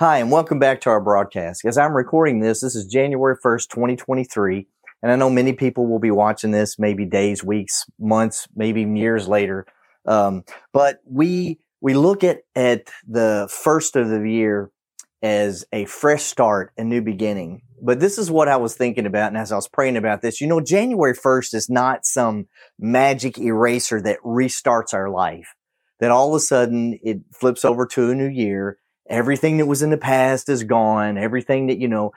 Hi, and welcome back to our broadcast. As I'm recording this, this is January 1st, 2023. And I know many people will be watching this maybe days, weeks, months, maybe years later. Um, but we, we look at, at the first of the year as a fresh start, a new beginning. But this is what I was thinking about. And as I was praying about this, you know, January 1st is not some magic eraser that restarts our life, that all of a sudden it flips over to a new year everything that was in the past is gone. Everything that, you know,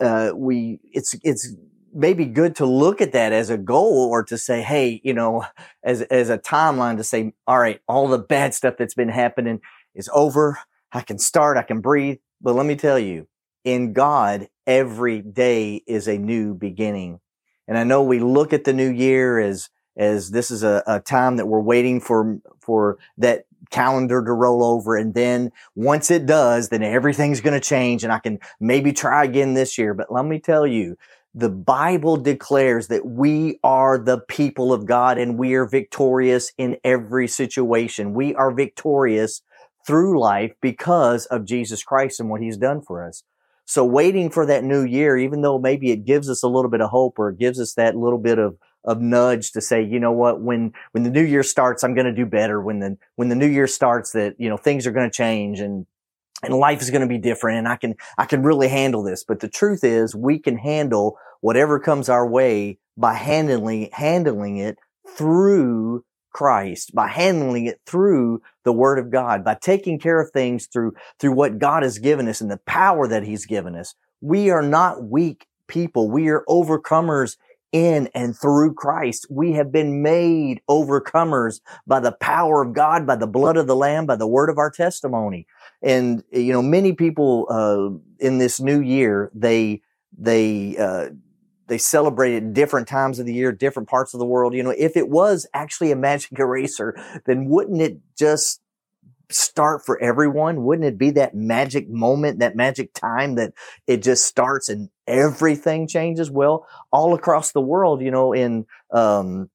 uh, we, it's, it's maybe good to look at that as a goal or to say, Hey, you know, as, as a timeline to say, all right, all the bad stuff that's been happening is over. I can start. I can breathe. But let me tell you, in God, every day is a new beginning. And I know we look at the new year as, as this is a, a time that we're waiting for, for that calendar to roll over. And then once it does, then everything's going to change and I can maybe try again this year. But let me tell you, the Bible declares that we are the people of God and we are victorious in every situation. We are victorious through life because of Jesus Christ and what he's done for us. So waiting for that new year, even though maybe it gives us a little bit of hope or it gives us that little bit of of nudge to say, you know what, when, when the new year starts, I'm going to do better. When the, when the new year starts that, you know, things are going to change and, and life is going to be different and I can, I can really handle this. But the truth is we can handle whatever comes our way by handling, handling it through Christ, by handling it through the word of God, by taking care of things through, through what God has given us and the power that he's given us. We are not weak people. We are overcomers in and through Christ. We have been made overcomers by the power of God, by the blood of the Lamb, by the word of our testimony. And, you know, many people, uh, in this new year, they, they, uh, they celebrate at different times of the year, different parts of the world. You know, if it was actually a magic eraser, then wouldn't it just start for everyone? Wouldn't it be that magic moment, that magic time that it just starts and everything changes? Well, all across the world, you know, in, um,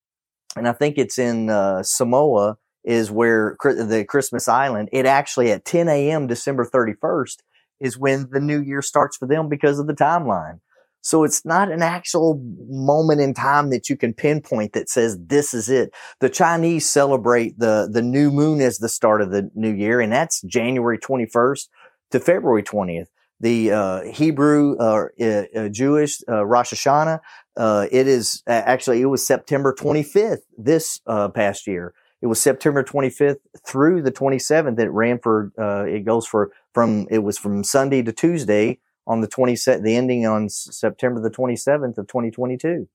and I think it's in, uh, Samoa is where the Christmas Island, it actually at 10 a.m. December 31st is when the new year starts for them because of the timeline. So it's not an actual moment in time that you can pinpoint that says this is it. The Chinese celebrate the, the new moon as the start of the new year, and that's January 21st to February 20th. The uh, Hebrew uh, uh, Jewish uh, Rosh Hashanah, uh, it is actually it was September 25th this uh, past year. It was September 25th through the 27th. It ran for it goes for from it was from Sunday to Tuesday on the 20 the ending on September the 27th of 2022.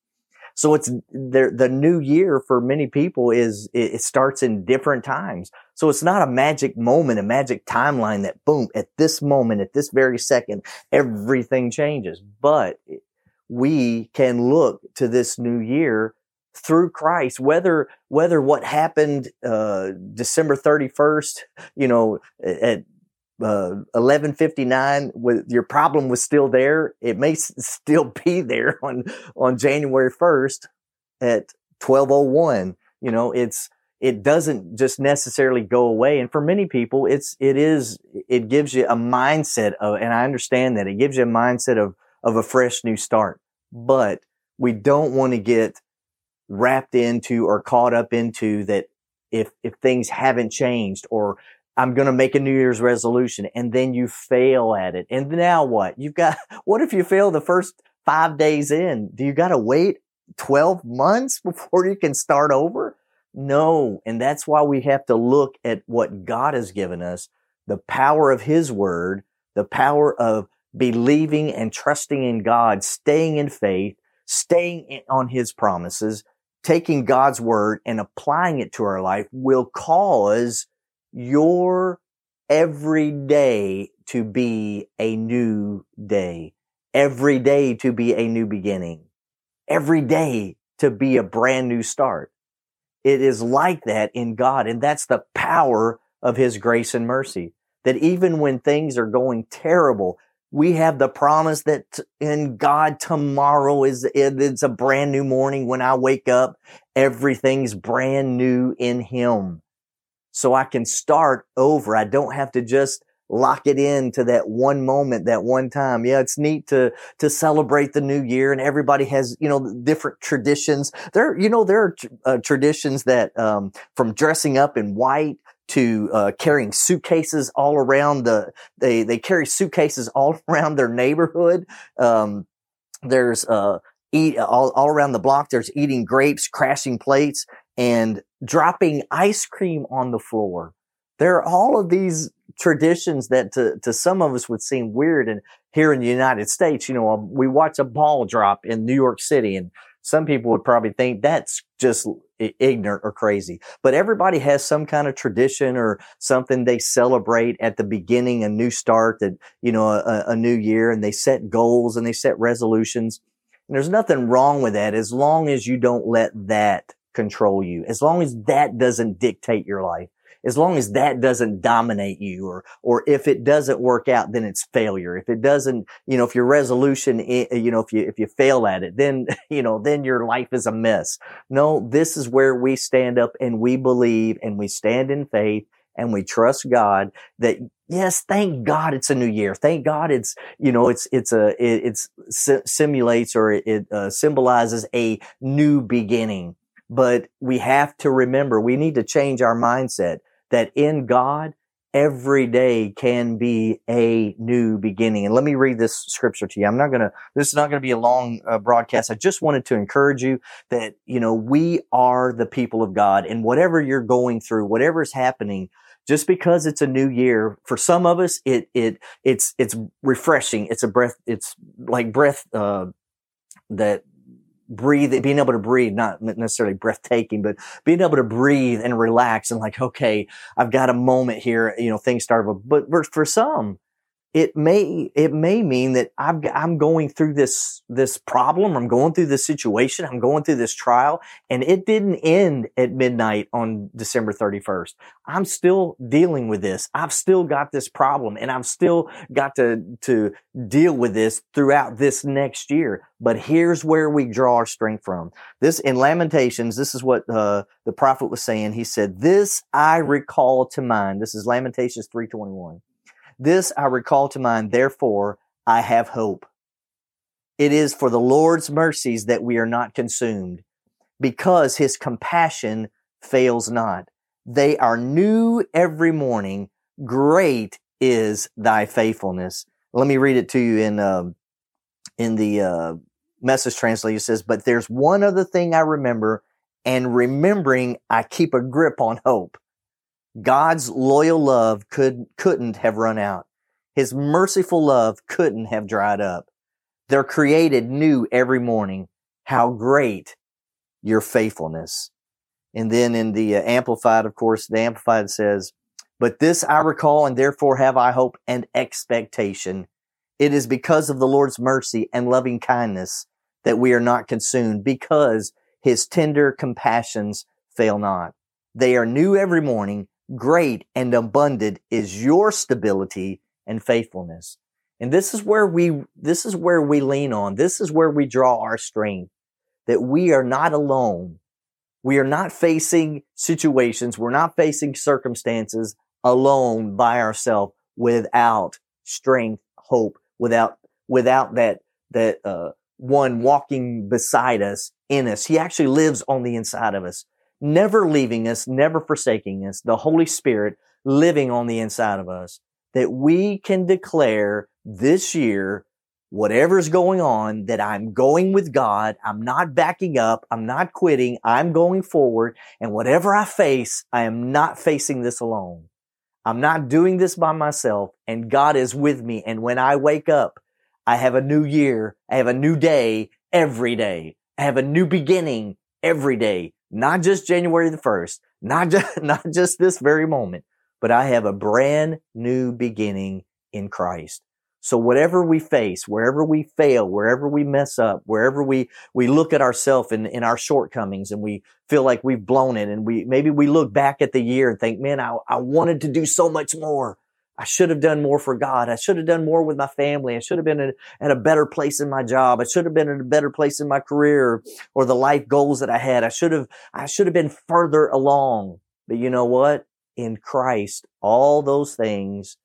So it's the, the new year for many people is, it starts in different times. So it's not a magic moment, a magic timeline that boom, at this moment, at this very second, everything changes. But we can look to this new year through Christ, whether, whether what happened, uh, December 31st, you know, at uh, 1159 with your problem was still there. It may s- still be there on on january 1st at 1201 you know it's it doesn't just necessarily go away and for many people it's it is it gives you a mindset of and i understand that it gives you a mindset of of a fresh new start. But we don't want to get wrapped into or caught up into that if if things haven't changed or I'm going to make a New Year's resolution and then you fail at it. And now what? You've got, what if you fail the first five days in? Do you got to wait 12 months before you can start over? No. And that's why we have to look at what God has given us, the power of his word, the power of believing and trusting in God, staying in faith, staying on his promises, taking God's word and applying it to our life will cause your every day to be a new day, every day to be a new beginning, every day to be a brand new start. It is like that in God. And that's the power of his grace and mercy that even when things are going terrible, we have the promise that in God tomorrow is it's a brand new morning when I wake up. Everything's brand new in him so I can start over. I don't have to just lock it in to that one moment, that one time. Yeah, it's neat to, to celebrate the new year and everybody has, you know, different traditions. There, you know, there are uh, traditions that, um, from dressing up in white to uh, carrying suitcases all around the they they carry suitcases all around their neighborhood um, there's uh eat all, all around the block there's eating grapes crashing plates and dropping ice cream on the floor there are all of these traditions that to, to some of us would seem weird and here in the united states you know um, we watch a ball drop in new york city and some people would probably think that's just ignorant or crazy. But everybody has some kind of tradition or something they celebrate at the beginning, a new start that, you know, a, a new year and they set goals and they set resolutions. And there's nothing wrong with that as long as you don't let that control you, as long as that doesn't dictate your life as long as that doesn't dominate you or, or if it doesn't work out, then it's failure. If it doesn't, you know, if your resolution, you know, if you, if you fail at it, then, you know, then your life is a mess. No, this is where we stand up and we believe and we stand in faith and we trust God that yes, thank God it's a new year. Thank God it's, you know, it's, it's a, it, it's simulates or it, uh, symbolizes a new beginning. But we have to remember we need to change our mindset that in God, every day can be a new beginning. And let me read this scripture to you. I'm not going to, this is not going to be a long uh, broadcast. I just wanted to encourage you that, you know, we are the people of God and whatever you're going through, whatever is happening, just because it's a new year, for some of us, it, it, it's, it's refreshing. It's a breath, it's like breath, uh, that breathe, being able to breathe, not necessarily breathtaking, but being able to breathe and relax and like, okay, I've got a moment here, you know, things start, but for some, it may it may mean that I'm I'm going through this this problem, I'm going through this situation, I'm going through this trial, and it didn't end at midnight on December 31st. I'm still dealing with this. I've still got this problem, and I've still got to to deal with this throughout this next year. But here's where we draw our strength from. This in Lamentations, this is what uh, the prophet was saying. He said, "This I recall to mind." This is Lamentations 321. This I recall to mind, therefore I have hope. It is for the Lord's mercies that we are not consumed, because his compassion fails not. They are new every morning. Great is thy faithfulness. Let me read it to you in uh, in the uh, message translator. It says, "But there's one other thing I remember, and remembering I keep a grip on hope. God's loyal love could, couldn't have run out. His merciful love couldn't have dried up. They're created new every morning. How great your faithfulness. And then in the uh, Amplified, of course, the Amplified says, but this I recall and therefore have I hope and expectation. It is because of the Lord's mercy and loving kindness that we are not consumed because his tender compassions fail not. They are new every morning great and abundant is your stability and faithfulness. And this is where we, this is where we lean on. This is where we draw our strength that we are not alone. We are not facing situations. We're not facing circumstances alone by ourselves without strength, hope, without, without that, that, uh, one walking beside us in us. He actually lives on the inside of us never leaving us, never forsaking us, the Holy Spirit living on the inside of us, that we can declare this year, whatever's going on, that I'm going with God. I'm not backing up. I'm not quitting. I'm going forward. And whatever I face, I am not facing this alone. I'm not doing this by myself and God is with me. And when I wake up, I have a new year. I have a new day every day. I have a new beginning every day not just January the 1st, not just, not just this very moment, but I have a brand new beginning in Christ. So whatever we face, wherever we fail, wherever we mess up, wherever we, we look at ourselves in, in our shortcomings and we feel like we've blown it and we, maybe we look back at the year and think, man, I, I wanted to do so much more. I should have done more for God. I should have done more with my family. I should have been at, at a better place in my job. I should have been in a better place in my career or the life goals that I had. I should have, I should have been further along. But you know what? In Christ, all those things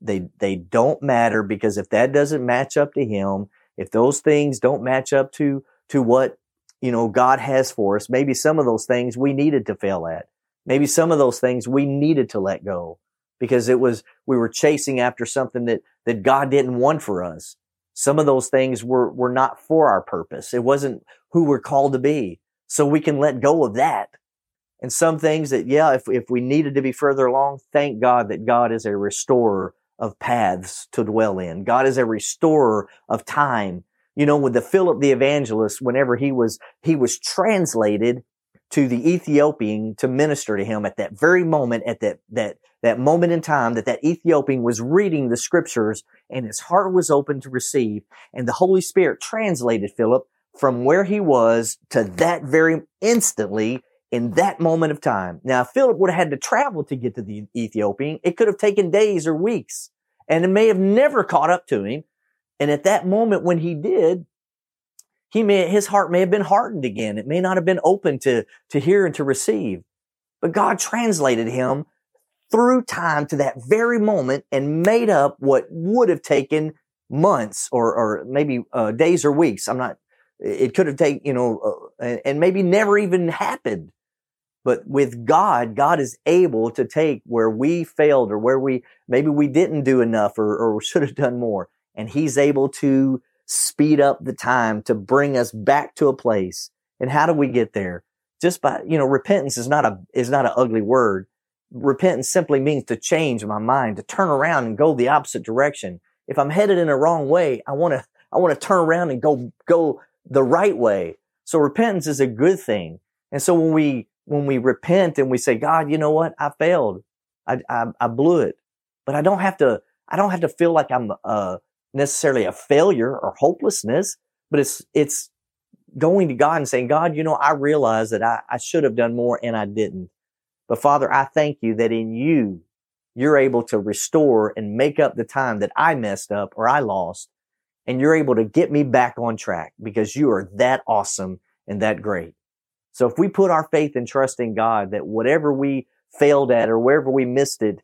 they, they don't matter because if that doesn't match up to him, if those things don't match up to, to what, you know, God has for us, maybe some of those things we needed to fail at. Maybe some of those things we needed to let go because it was, we were chasing after something that, that God didn't want for us. Some of those things were, were not for our purpose. It wasn't who we're called to be. So we can let go of that. And some things that, yeah, if, if we needed to be further along, thank God that God is a restorer of paths to dwell in. God is a restorer of time. You know, with the Philip the evangelist, whenever he was, he was translated to the Ethiopian to minister to him at that very moment, at that, that, that moment in time that that Ethiopian was reading the scriptures and his heart was open to receive. And the Holy Spirit translated Philip from where he was to that very instantly in that moment of time. Now, Philip would have had to travel to get to the Ethiopian. It could have taken days or weeks and it may have never caught up to him. And at that moment when he did, he may, his heart may have been hardened again. It may not have been open to, to hear and to receive, but God translated him through time to that very moment and made up what would have taken months or, or maybe uh, days or weeks. I'm not, it could have taken, you know, uh, and maybe never even happened. But with God, God is able to take where we failed or where we, maybe we didn't do enough or, or should have done more. And he's able to speed up the time to bring us back to a place. And how do we get there? Just by, you know, repentance is not a, is not an ugly word. Repentance simply means to change my mind, to turn around and go the opposite direction. If I'm headed in a wrong way, I want to, I want to turn around and go, go the right way. So repentance is a good thing. And so when we, when we repent and we say, God, you know what? I failed. I, I, I blew it, but I don't have to, I don't have to feel like I'm, uh, necessarily a failure or hopelessness, but it's, it's going to God and saying, God, you know, I realize that I, I should have done more and I didn't. But Father, I thank you that in you, you're able to restore and make up the time that I messed up or I lost. And you're able to get me back on track because you are that awesome and that great. So if we put our faith and trust in God that whatever we failed at or wherever we missed it,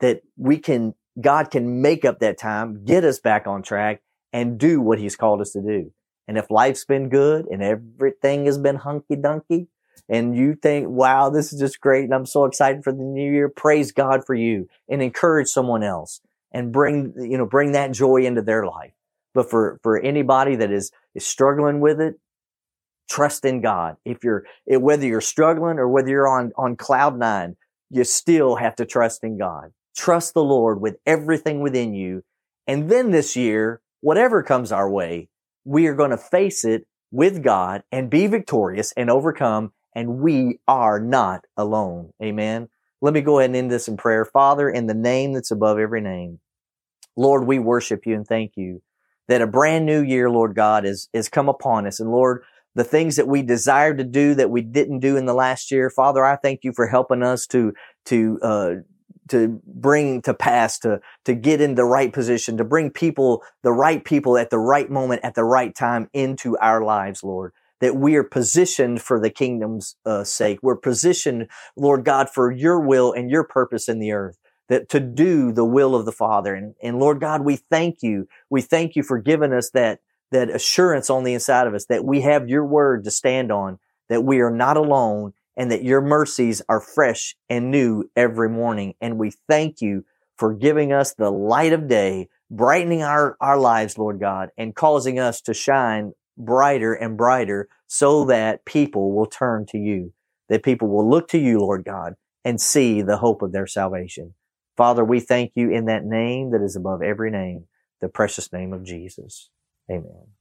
that we can God can make up that time, get us back on track and do what he's called us to do. And if life's been good and everything has been hunky dunky and you think, wow, this is just great and I'm so excited for the new year, praise God for you and encourage someone else and bring, you know, bring that joy into their life. But for, for anybody that is, is struggling with it, trust in God. If you're, whether you're struggling or whether you're on, on cloud nine, you still have to trust in God. Trust the Lord with everything within you. And then this year, whatever comes our way, we are going to face it with God and be victorious and overcome. And we are not alone. Amen. Let me go ahead and end this in prayer. Father, in the name that's above every name, Lord, we worship you and thank you that a brand new year, Lord God, is, is come upon us. And Lord, the things that we desired to do that we didn't do in the last year, Father, I thank you for helping us to, to, uh, to bring to pass, to, to get in the right position, to bring people, the right people at the right moment, at the right time into our lives, Lord. That we are positioned for the kingdom's uh, sake. We're positioned, Lord God, for your will and your purpose in the earth. That to do the will of the Father. And, and Lord God, we thank you. We thank you for giving us that, that assurance on the inside of us that we have your word to stand on, that we are not alone and that your mercies are fresh and new every morning. And we thank you for giving us the light of day, brightening our, our lives, Lord God, and causing us to shine brighter and brighter so that people will turn to you, that people will look to you, Lord God, and see the hope of their salvation. Father, we thank you in that name that is above every name, the precious name of Jesus. Amen.